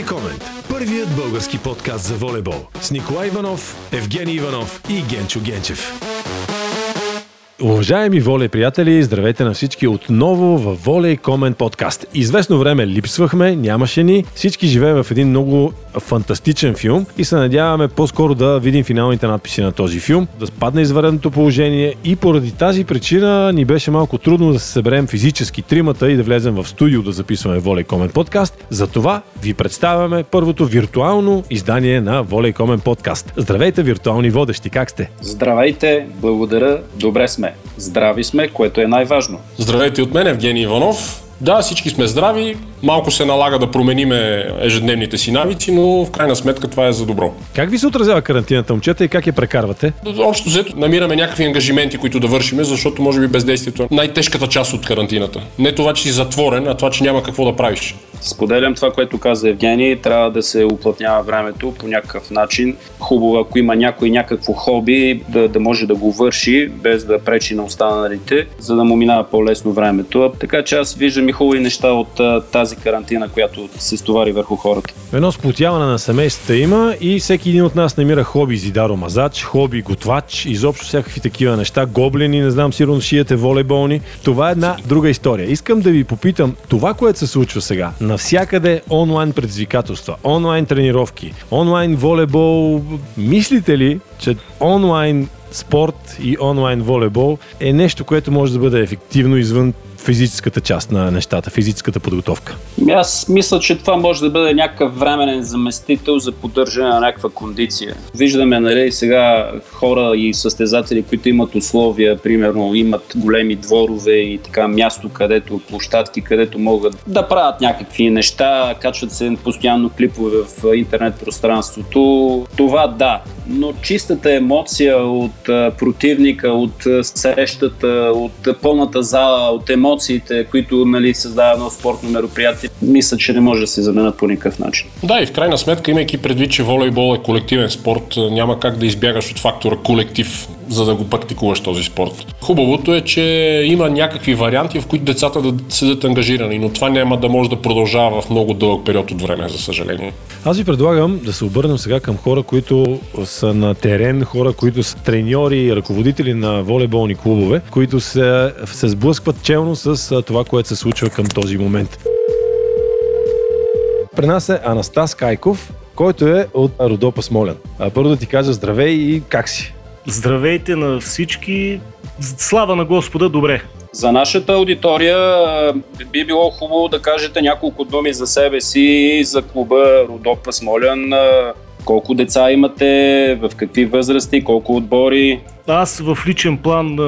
Волей Комент. Първият български подкаст за волейбол. С Николай Иванов, Евгений Иванов и Генчо Генчев. Уважаеми волей приятели, здравейте на всички отново в Волей Комен подкаст. Известно време липсвахме, нямаше ни. Всички живеем в един много фантастичен филм и се надяваме по-скоро да видим финалните надписи на този филм, да спадне извареното положение и поради тази причина ни беше малко трудно да се съберем физически тримата и да влезем в студио да записваме Волей Комен подкаст. Затова ви представяме първото виртуално издание на Волей Комен подкаст. Здравейте, виртуални водещи, как сте? Здравейте, благодаря, добре сме. Здрави сме, което е най-важно. Здравейте от мен, Евгений Иванов. Да, всички сме здрави, малко се налага да промениме ежедневните си навици, но в крайна сметка това е за добро. Как ви се отразява карантината, момчета, и как я прекарвате? Общо взето намираме някакви ангажименти, които да вършиме, защото може би бездействието е най-тежката част от карантината. Не това, че си затворен, а това, че няма какво да правиш. Споделям това, което каза Евгений. Трябва да се уплътнява времето по някакъв начин. Хубаво, ако има някой някакво хоби, да, да може да го върши, без да пречи на останалите, за да му минава по-лесно времето. Така че аз виждам и хубави неща от тази карантина, която се стовари върху хората. Едно сплотяване на семействата има и всеки един от нас намира хоби зидаро мазач, хоби готвач, изобщо всякакви такива неща, гоблени, не знам, сигурно шиете волейболни. Това е една друга история. Искам да ви попитам, това, което се случва сега, навсякъде онлайн предизвикателства, онлайн тренировки, онлайн волейбол, мислите ли, че онлайн спорт и онлайн волейбол е нещо, което може да бъде ефективно извън физическата част на нещата, физическата подготовка? Аз мисля, че това може да бъде някакъв временен заместител за поддържане на някаква кондиция. Виждаме, нали, сега хора и състезатели, които имат условия, примерно имат големи дворове и така място, където площадки, където могат да правят някакви неща, качват се постоянно клипове в интернет пространството. Това да, но чистата емоция от противника, от срещата, от пълната зала, от емоциите, които нали, създава едно спортно мероприятие, мисля, че не може да се заменят по никакъв начин. Да, и в крайна сметка, имайки предвид, че волейбол е колективен спорт, няма как да избягаш от фактора колектив, за да го практикуваш този спорт. Хубавото е, че има някакви варианти, в които децата да седят ангажирани, но това няма да може да продължава в много дълъг период от време, за съжаление. Аз ви предлагам да се обърнем сега към хора, които са на терен, хора, които са треньори и ръководители на волейболни клубове, които се, се сблъскват челно с това, което се случва към този момент. При нас е Анастас Кайков, който е от Родопа Смолян. А първо да ти кажа здравей и как си? Здравейте на всички. Слава на Господа, добре. За нашата аудитория би било хубаво да кажете няколко думи за себе си, за клуба Родопа Смолян. Колко деца имате, в какви възрасти, колко отбори? Аз в личен план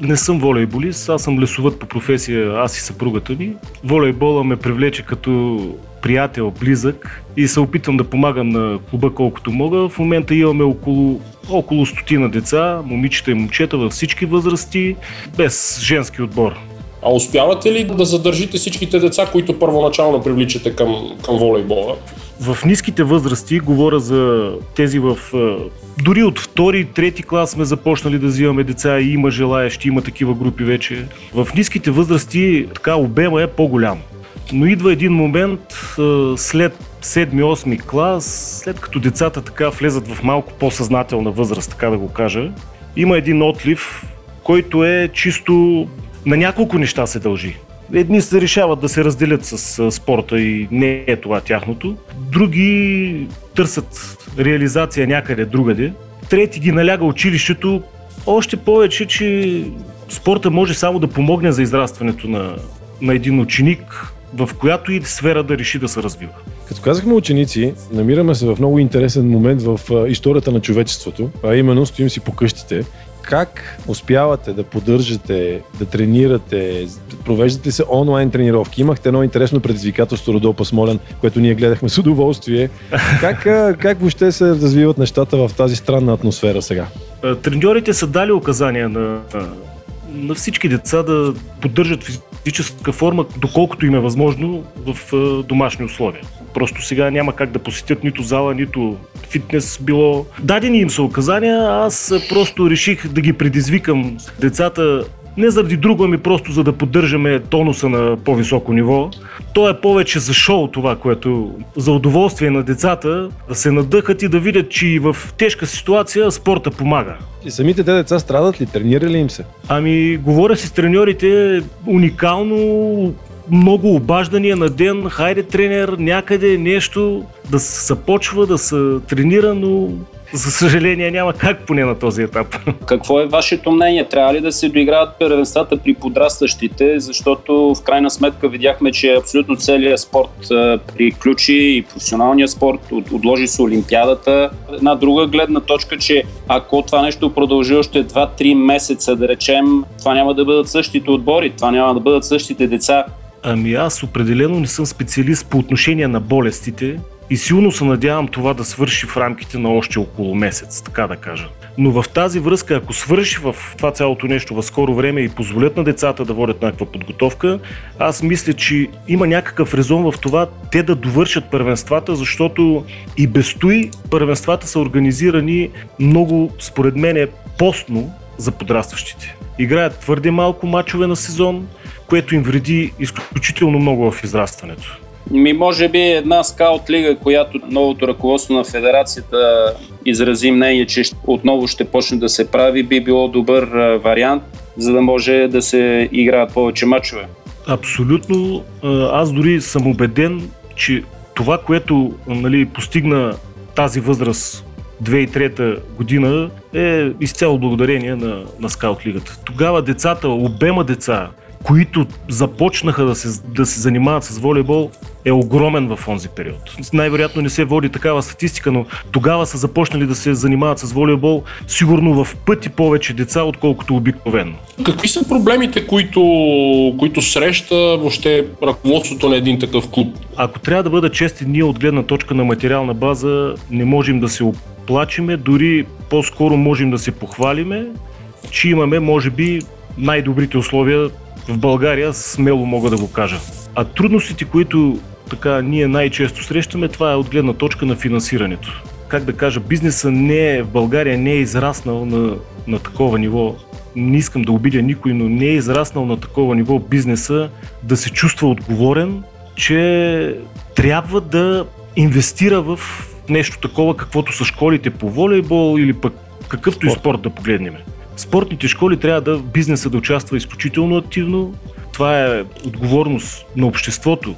не съм волейболист, аз съм лесовът по професия, аз и съпругата ми. Волейбола ме привлече като приятел, близък и се опитвам да помагам на клуба колкото мога. В момента имаме около, около стотина деца, момичета и момчета във всички възрасти, без женски отбор. А успявате ли да задържите всичките деца, които първоначално привличате към, към волейбола? В ниските възрасти, говоря за тези в... Дори от втори, трети клас сме започнали да взимаме деца и има желаящи, има такива групи вече. В ниските възрасти така обема е по-голям. Но идва един момент след 7-8 клас, след като децата така влезат в малко по-съзнателна възраст, така да го кажа, има един отлив, който е чисто на няколко неща се дължи. Едни се решават да се разделят с спорта и не е това тяхното. Други търсят реализация някъде другаде. Трети ги наляга училището. Още повече, че спорта може само да помогне за израстването на, на един ученик, в която и сфера да реши да се развива. Като казахме ученици, намираме се в много интересен момент в историята на човечеството, а именно стоим си по къщите как успявате да поддържате, да тренирате, провеждате се онлайн тренировки? Имахте едно интересно предизвикателство Родопа Смолен, което ние гледахме с удоволствие. Как, как въобще се развиват нещата в тази странна атмосфера сега? Треньорите са дали указания на, на всички деца да поддържат физическа форма, доколкото им е възможно в домашни условия. Просто сега няма как да посетят нито зала, нито фитнес било. Дадени им са указания, аз просто реших да ги предизвикам децата Не заради друго, ами просто за да поддържаме тонуса на по-високо ниво. То е повече за шоу това, което за удоволствие на децата да се надъхат и да видят, че и в тежка ситуация спорта помага. И самите те деца страдат ли? Тренира ли им се? Ами, говоря си с треньорите, уникално, много обаждания на ден, хайде тренер, някъде нещо, да се започва, да се тренира, но за съжаление няма как поне на този етап. Какво е вашето мнение? Трябва ли да се доиграват первенствата при подрастващите, защото в крайна сметка видяхме, че абсолютно целият спорт приключи и професионалният спорт, отложи се Олимпиадата. Една друга гледна точка, че ако това нещо продължи още 2-3 месеца, да речем, това няма да бъдат същите отбори, това няма да бъдат същите деца. Ами аз определено не съм специалист по отношение на болестите, и силно се надявам това да свърши в рамките на още около месец, така да кажа. Но в тази връзка, ако свърши в това цялото нещо в скоро време и позволят на децата да водят някаква подготовка, аз мисля, че има някакъв резон в това те да довършат първенствата, защото и без той първенствата са организирани много, според мен, е постно за подрастващите. Играят твърде малко мачове на сезон, което им вреди изключително много в израстването. Ми, може би една скаут лига, която новото ръководство на федерацията изрази мнение, че отново ще почне да се прави, би било добър вариант, за да може да се играят повече мачове. Абсолютно. Аз дори съм убеден, че това, което нали, постигна тази възраст 2003 година е изцяло благодарение на, на скаут лигата. Тогава децата, обема деца, които започнаха да се, да се занимават с волейбол, е огромен в онзи период. Най-вероятно не се води такава статистика, но тогава са започнали да се занимават с волейбол сигурно в пъти повече деца, отколкото обикновено. Какви са проблемите, които, които среща въобще ръководството на един такъв клуб? Ако трябва да бъда честен, ние от гледна точка на материална база не можем да се оплачиме, дори по-скоро можем да се похвалиме, че имаме, може би, най-добрите условия в България, смело мога да го кажа. А трудностите, които така ние най-често срещаме, това е от гледна точка на финансирането. Как да кажа, бизнеса не е, в България не е израснал на, на такова ниво. Не искам да обидя никой, но не е израснал на такова ниво бизнеса да се чувства отговорен, че трябва да инвестира в нещо такова, каквото са школите по волейбол или пък какъвто и спорт да погледнем спортните школи трябва да бизнеса да участва изключително активно. Това е отговорност на обществото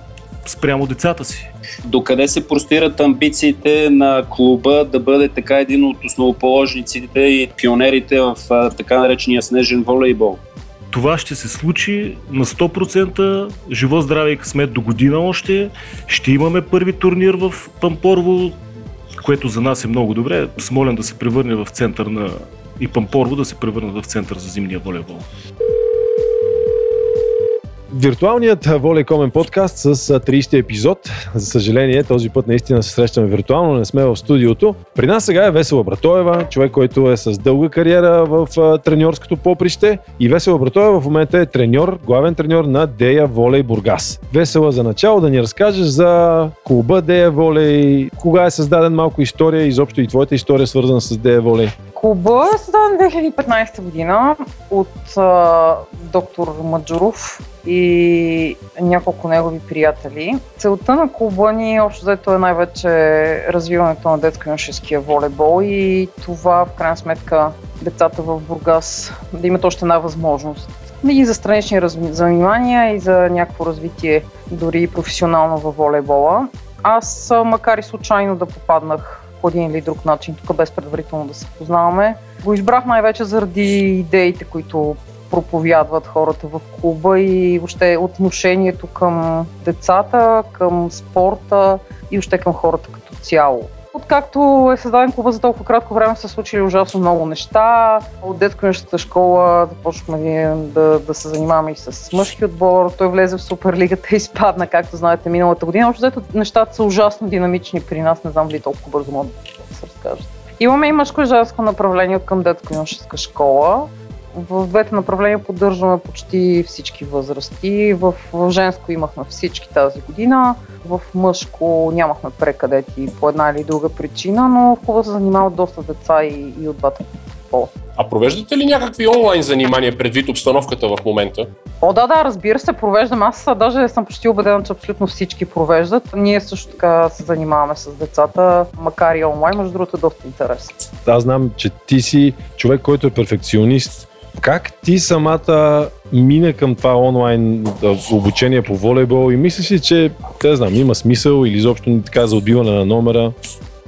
спрямо децата си. Докъде се простират амбициите на клуба да бъде така един от основоположниците и пионерите в така наречения снежен волейбол? Това ще се случи на 100%. Живо, здраве и късмет до година още. Ще имаме първи турнир в Пампорво, което за нас е много добре. Смолен да се превърне в център на и Пампорво да се превърнат в център за зимния волейбол. Виртуалният Волейкомен подкаст с 30 епизод. За съжаление, този път наистина се срещаме виртуално, не сме в студиото. При нас сега е Весела Братоева, човек, който е с дълга кариера в треньорското поприще. И Весела Братоева в момента е треньор, главен треньор на Дея Волей Бургас. Весела, за начало да ни разкажеш за клуба Дея Волей, кога е създаден малко история, изобщо и твоята история свързана с Дея Волей. Клуба е създаден 2015 година от а, доктор Маджуров и няколко негови приятели. Целта на клуба ни общо взето е най-вече развиването на детско-юношеския волейбол и това в крайна сметка децата в Бургас да имат още една възможност. И за странични занимания и за някакво развитие дори професионално във волейбола. Аз, макар и случайно да попаднах по един или друг начин, тук без предварително да се познаваме. Го избрах най-вече заради идеите, които проповядват хората в клуба и въобще отношението към децата, към спорта и въобще към хората като цяло. Откакто е създаден клуба за толкова кратко време са случили ужасно много неща. От детско школа започнахме да, да се занимаваме и с мъжки отбор. Той влезе в Суперлигата и изпадна, както знаете, миналата година. Общо взето нещата са ужасно динамични при нас. Не знам дали толкова бързо могат да се разкажат. Имаме и мъжко и женско направление към детско школа. В двете направления поддържаме почти всички възрасти. В, в женско имахме всички тази година, в мъжко нямахме прекадети по една или друга причина, но в клуба се занимават доста деца и, и от двата баскетбол. А провеждате ли някакви онлайн занимания предвид обстановката в момента? О, да, да, разбира се, провеждам. Аз даже съм почти убедена, че абсолютно всички провеждат. Ние също така се занимаваме с децата, макар и онлайн, между другото е доста интересно. Аз знам, че ти си човек, който е перфекционист. Как ти самата мина към това онлайн обучение по волейбол и мислиш ли, че, не знам, има смисъл или изобщо така за отбиване на номера?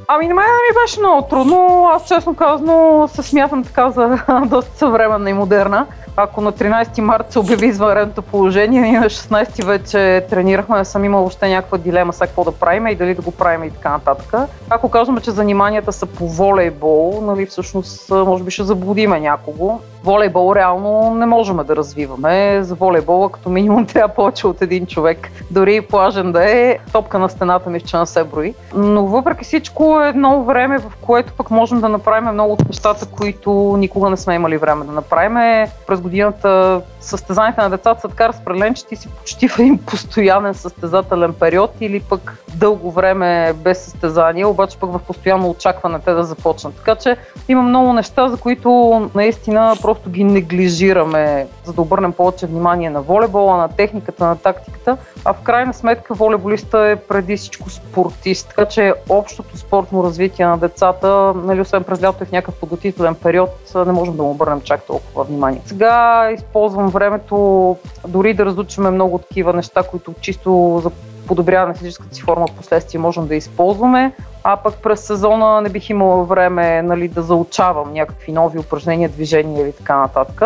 Ами на мен ми беше много трудно. Аз честно казано се смятам така за доста съвременна и модерна. Ако на 13 март се обяви извънредното положение, ние на 16 вече тренирахме, не съм имал въобще някаква дилема сега какво да правим и дали да го правим и така нататък. Ако кажем, че заниманията са по волейбол, нали, всъщност може би ще заблудиме някого. Волейбол реално не можем да развиваме. За волейбола като минимум трябва повече от един човек. Дори плажен да е, топка на стената ми че не се брои. Но въпреки всичко е едно време, в което пък можем да направим много от нещата, които никога не сме имали време да направим. През годината състезанията на децата са така разпределени, че ти си почти в един постоянен състезателен период или пък дълго време без състезания, обаче пък в постоянно очакване те да започнат. Така че има много неща, за които наистина просто ги неглижираме, за да обърнем повече внимание на волейбола, на техниката, на тактиката. А в крайна сметка волейболиста е преди всичко спортист, така че общото спортно развитие на децата, нали, освен през лято и в някакъв подготвителен период, не можем да му обърнем чак толкова внимание. Сега използвам времето дори да разучваме много такива неща, които чисто за подобряване на физическата си форма в последствие можем да използваме, а пък през сезона не бих имала време нали, да заучавам някакви нови упражнения, движения или така нататък.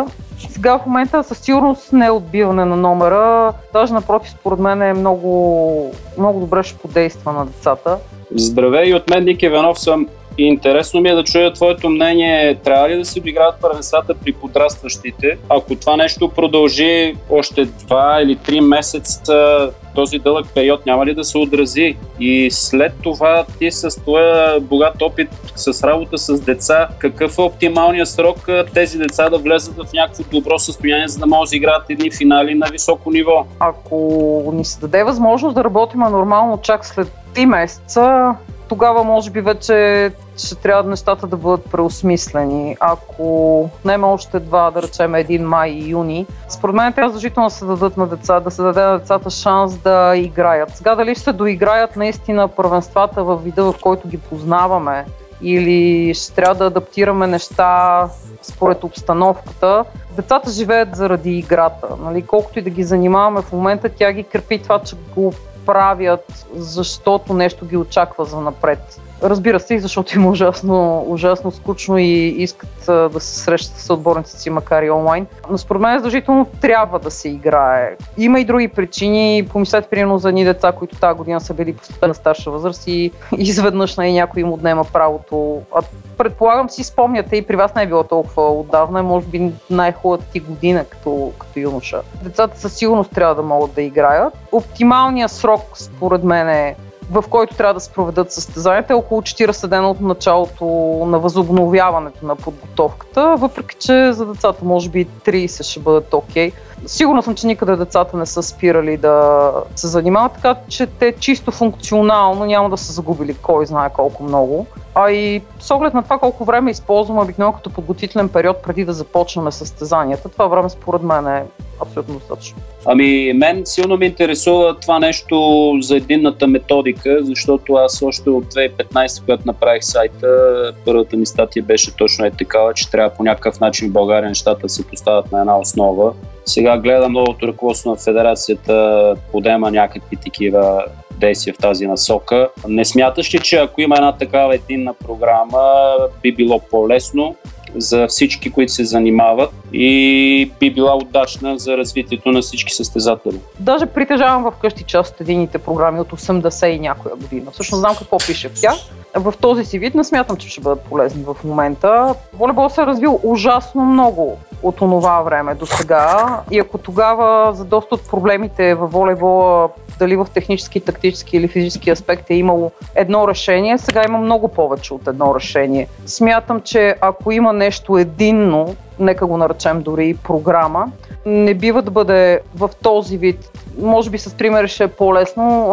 Сега в момента със сигурност не е отбиване на номера, даже напротив според мен е много, много добре ще подейства на децата. Здравей от мен, Ник Иванов съм интересно ми е да чуя твоето мнение. Трябва ли да се обиграват първенствата при подрастващите? Ако това нещо продължи още два или три месеца, този дълъг период няма ли да се отрази? И след това ти с твоя богат опит с работа с деца, какъв е оптималният срок тези деца да влезат в някакво добро състояние, за да могат да играят едни финали на високо ниво? Ако ни се даде възможност да работим нормално чак след 3 месеца, тогава може би вече ще трябва нещата да бъдат преосмислени. Ако не има още два, да речем един май и юни, според мен трябва задължително да се дадат на деца, да се даде на децата шанс да играят. Сега дали ще се доиграят наистина първенствата в вида, в който ги познаваме, или ще трябва да адаптираме неща според обстановката. Децата живеят заради играта. Нали? Колкото и да ги занимаваме в момента, тя ги крепи това, че го правят, защото нещо ги очаква за напред. Разбира се, защото им е ужасно, ужасно скучно и искат да се срещат с отборниците си, макар и онлайн. Но според мен задължително трябва да се играе. Има и други причини. Помислете, примерно, за едни деца, които тази година са били постепенно старша възраст и изведнъж най- някой им отнема правото. А предполагам си спомняте и при вас не е било толкова отдавна, може би най-хубавата ти година като, като юноша. Децата със сигурност трябва да могат да играят. Оптималният срок, според мен е в който трябва да се проведат състезанията е около 40 дена от началото на възобновяването на подготовката, въпреки че за децата може би 30 ще бъдат окей. Okay. Сигурна съм, че никъде децата не са спирали да се занимават, така че те чисто функционално няма да са загубили кой знае колко много. А и с оглед на това колко време използваме обикновено като подготвителен период преди да започнем състезанията, това време според мен е абсолютно достатъчно. Ами, мен силно ме интересува това нещо за единната методика, защото аз още от 2015, когато направих сайта, първата ми статия беше точно е такава, че трябва по някакъв начин в България нещата се поставят на една основа. Сега гледам новото ръководство на федерацията, подема някакви такива действия в тази насока. Не смяташ ли, че ако има една такава единна програма, би било по-лесно за всички, които се занимават и би била удачна за развитието на всички състезатели. Даже притежавам вкъщи част от едините програми от 80 и някоя година. Всъщност знам какво пише в тях. В този си вид не смятам, че ще бъдат полезни в момента. Волейбол се е развил ужасно много от онова време до сега. И ако тогава за доста от проблемите във волейбола, дали в технически, тактически или физически аспект е имало едно решение, сега има много повече от едно решение. Смятам, че ако има нещо единно, нека го наречем дори програма, не бива да бъде в този вид. Може би с пример ще е по-лесно.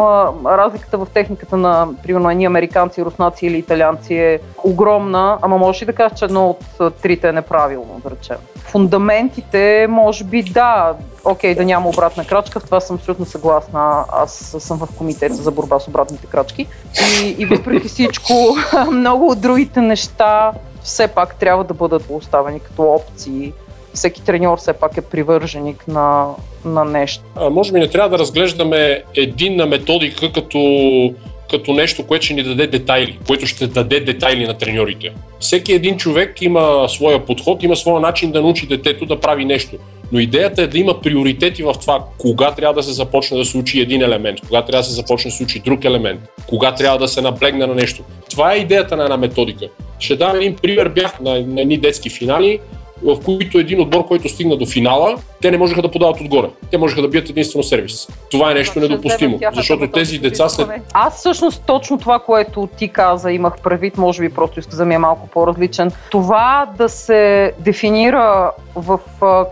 Разликата в техниката на, примерно, едни американци, руснаци или италианци е огромна, ама можеш и да кажеш, че едно от трите е неправилно, да речем. Фундаментите, може би да, окей, да няма обратна крачка, в това съм абсолютно съгласна. Аз съм в комитета за борба с обратните крачки. И, и въпреки всичко, много от другите неща все пак трябва да бъдат оставени като опции. Всеки треньор все пак е привърженик на, на нещо. А, може би не трябва да разглеждаме единна методика като, като нещо, което ще ни даде детайли, което ще даде детайли на треньорите. Всеки един човек има своя подход, има своя начин да научи детето да прави нещо. Но идеята е да има приоритети в това кога трябва да се започне да се учи един елемент, кога трябва да се започне да се учи друг елемент, кога трябва да се наблегне на нещо. Това е идеята на една методика. Ще дам един пример. Бях на, на едни детски финали, в които един отбор, който стигна до финала, те не можеха да подават отгоре. Те можеха да бият единствено сервис. Това е нещо недопустимо, защото тези деца след... Аз всъщност точно това, което ти каза, имах предвид, може би просто изказа ми е малко по-различен. Това да се дефинира в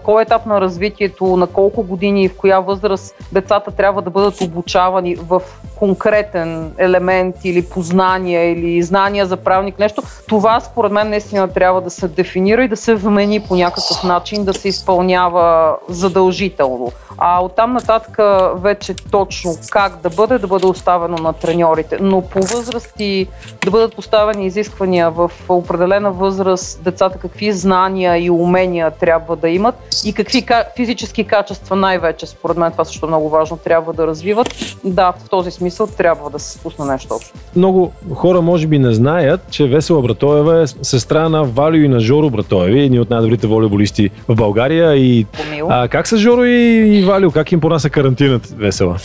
кой етап на развитието, на колко години и в коя възраст децата трябва да бъдат обучавани в конкретен елемент или познание или знания за правник, нещо, това според мен наистина трябва да се дефинира и да се вмени по някакъв начин, да се изпълнява задължително. А оттам нататък вече точно как да бъде, да бъде оставено на треньорите. Но по възрасти да бъдат поставени изисквания в определена възраст, децата какви знания и умения трябва да имат и какви физически качества най-вече, според мен това също е много важно, трябва да развиват. Да, в този смисъл трябва да се спусне нещо общо. Много хора може би не знаят, че Весела Братоева е сестра на Валио и на Жоро Братоеви, едни от най-добрите волейболисти в България. И, а, как са Жоро и Валио? Как им понася карантината, Весела?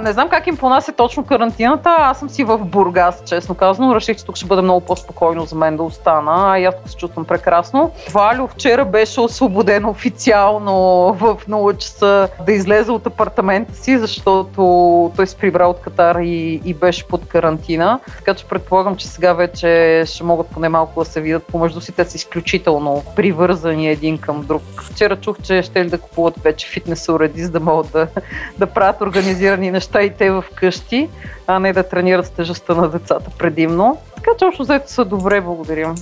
не знам как им понася точно карантината. Аз съм си в Бургас, честно казано. Реших, че тук ще бъде много по-спокойно за мен да остана. И аз тук се чувствам прекрасно. Валио вчера беше освободен официално в 0 часа да излезе от апартамента си, защото той се прибра от Катар и, и беше под карантина. Така че предполагам, че сега вече ще могат поне малко да се видят помежду си. Те са изключително привързани един към друг. Вчера чух, че ще ли да купуват вече фитнес уреди, за да могат да, да правят организирани неща и те в къщи, а не да тренират с тежестта на децата предимно. Така че общо взето са добре, благодарим.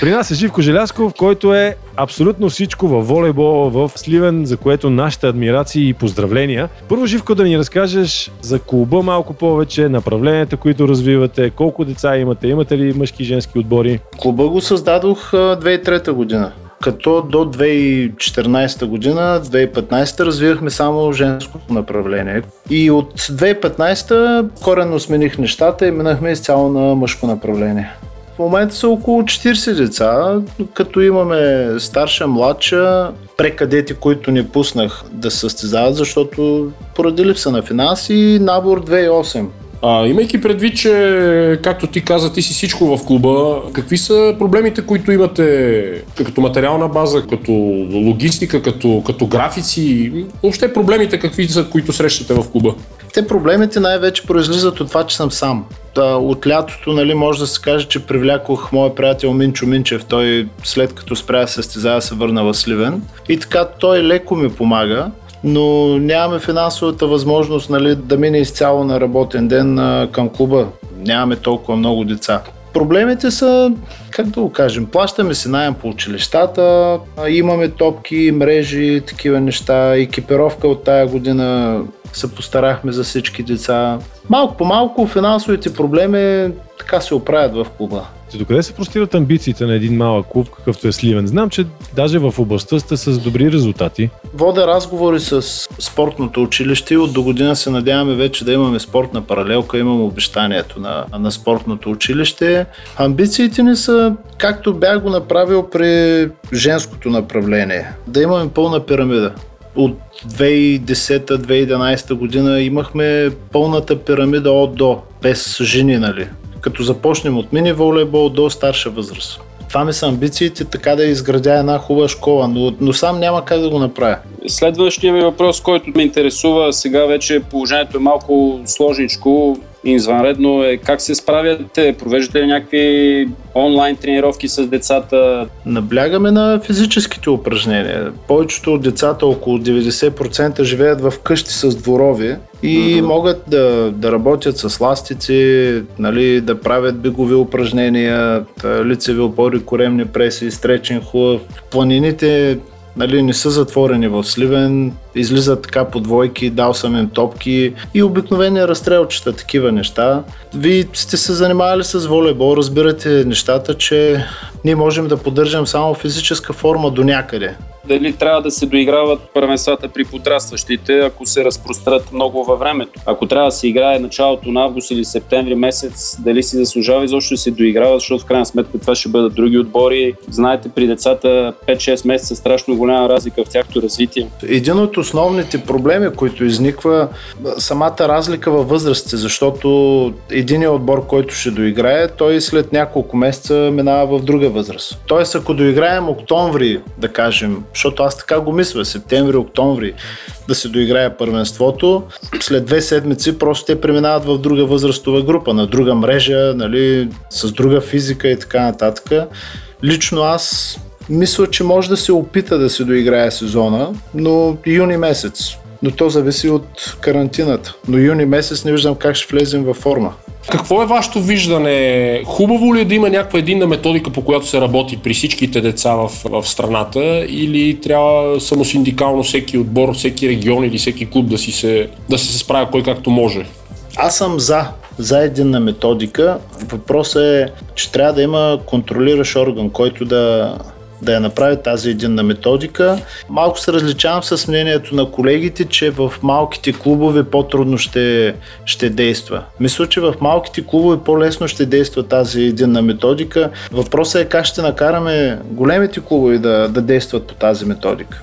При нас е Живко Желясков, който е абсолютно всичко във волейбол в Сливен, за което нашите адмирации и поздравления. Първо, Живко, да ни разкажеш за клуба малко повече, направленията, които развивате, колко деца имате, имате ли мъжки и женски отбори? Клуба го създадох 2003 година като до 2014 година, 2015 развивахме само женското направление. И от 2015 коренно смених нещата и минахме изцяло на мъжко направление. В момента са около 40 деца, като имаме старша, младша, прекадети, които не пуснах да състезават, защото поради липса на финанси, набор 2,8. А, имайки предвид, че, както ти каза, ти си всичко в клуба, какви са проблемите, които имате като материална база, като логистика, като, като графици? Въобще проблемите какви са, които срещате в клуба? Те проблемите най-вече произлизат от това, че съм сам. Да, от лятото, нали, може да се каже, че привлякох моя приятел Минчо Минчев. Той след като спря да състезава се върна в Сливен. И така той леко ми помага но нямаме финансовата възможност нали, да мине изцяло на работен ден а, към клуба. Нямаме толкова много деца. Проблемите са, как да го кажем, плащаме си найем по училищата, имаме топки, мрежи, такива неща, екипировка от тая година се постарахме за всички деца. Малко по малко финансовите проблеми така се оправят в клуба. Докъде се простират амбициите на един малък клуб, какъвто е Сливен? Знам, че даже в областта сте с добри резултати. Вода разговори с спортното училище и от до година се надяваме вече да имаме спортна паралелка. Имам обещанието на, на спортното училище. Амбициите ни са, както бях го направил при женското направление, да имаме пълна пирамида от 2010-2011 година имахме пълната пирамида от до, без жени, нали? Като започнем от мини волейбол до старша възраст. Това ми са амбициите, така да изградя една хубава школа, но, но сам няма как да го направя. Следващия ми въпрос, който ме интересува, сега вече положението е малко сложничко. Извънредно е как се справяте? Провеждате ли някакви онлайн тренировки с децата? Наблягаме на физическите упражнения. Повечето от децата, около 90% живеят в къщи с дворови и mm-hmm. могат да, да работят с ластици, нали, да правят бегови упражнения, лицеви опори, коремни преси, стречен хубав. Планините нали, не са затворени в Сливен, излизат така по двойки, дал съм им топки и обикновени разстрелчета, такива неща. Вие сте се занимавали с волейбол, разбирате нещата, че ние можем да поддържам само физическа форма до някъде дали трябва да се доиграват първенствата при подрастващите, ако се разпрострат много във времето. Ако трябва да се играе началото на август или септември месец, дали си заслужава изобщо да се доиграва, защото в крайна сметка това ще бъдат други отбори. Знаете, при децата 5-6 месеца страшно голяма разлика в тяхното развитие. Един от основните проблеми, които изниква, самата разлика във възрастите, защото един отбор, който ще доиграе, той след няколко месеца минава в друга възраст. Тоест, ако доиграем октомври, да кажем, защото аз така го мисля, септември, октомври да се доиграе първенството. След две седмици просто те преминават в друга възрастова група, на друга мрежа, нали, с друга физика и така нататък. Лично аз мисля, че може да се опита да се доиграе сезона, но юни месец. Но то зависи от карантината. Но юни месец не виждам как ще влезем във форма. Какво е вашето виждане? Хубаво ли е да има някаква единна методика, по която се работи при всичките деца в, в страната или трябва самосиндикално всеки отбор, всеки регион или всеки клуб да, си се, да се справя кой както може? Аз съм за, за единна методика. Въпросът е, че трябва да има контролиращ орган, който да, да я направи тази единна методика. Малко се различавам с мнението на колегите, че в малките клубове по-трудно ще, ще действа. Мисля, че в малките клубове по-лесно ще действа тази единна методика. Въпросът е как ще накараме големите клубове да, да действат по тази методика.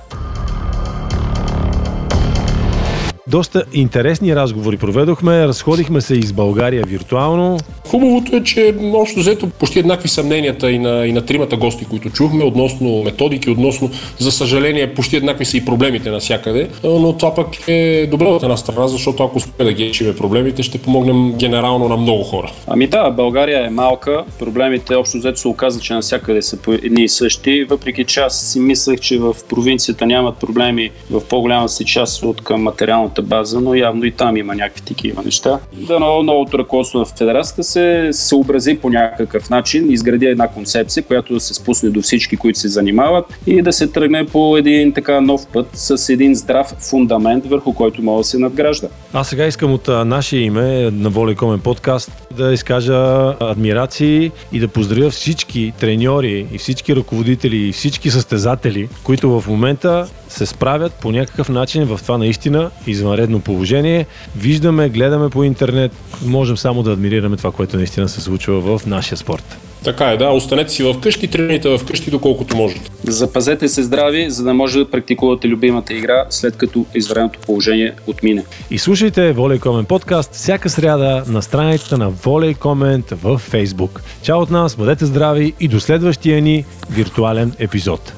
Доста интересни разговори проведохме, разходихме се из България виртуално. Хубавото е, че общо взето почти еднакви съмненията и на, и на тримата гости, които чухме, относно методики, относно, за съжаление, почти еднакви са и проблемите навсякъде, но това пък е добре от една страна, защото ако успеем да ги решиме проблемите, ще помогнем генерално на много хора. Ами да, България е малка, проблемите общо взето се оказа, че навсякъде са по едни и същи, въпреки че аз си мислех, че в провинцията нямат проблеми в по-голяма си част от към материалната база, но явно и там има някакви такива неща. Да, но новото ръководство на федерацията се съобрази по някакъв начин, изгради една концепция, която да се спусне до всички, които се занимават и да се тръгне по един така нов път с един здрав фундамент, върху който може да се надгражда. Аз сега искам от наше име на Волейкомен подкаст да изкажа адмирации и да поздравя всички треньори и всички ръководители и всички състезатели, които в момента се справят по някакъв начин в това наистина извънредно положение. Виждаме, гледаме по интернет, можем само да адмирираме това, което наистина се случва в нашия спорт. Така е, да. Останете си в къщи, тренирайте в къщи, доколкото можете. Запазете се здрави, за да може да практикувате любимата игра, след като извънредното положение отмине. И слушайте Волей Комент подкаст всяка сряда на страницата на Волей Комент в Facebook. Чао от нас, бъдете здрави и до следващия ни виртуален епизод.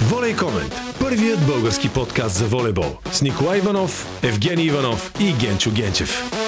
Волей Комент. Първият български подкаст за волейбол с Николай Иванов, Евгений Иванов и Генчо Генчев.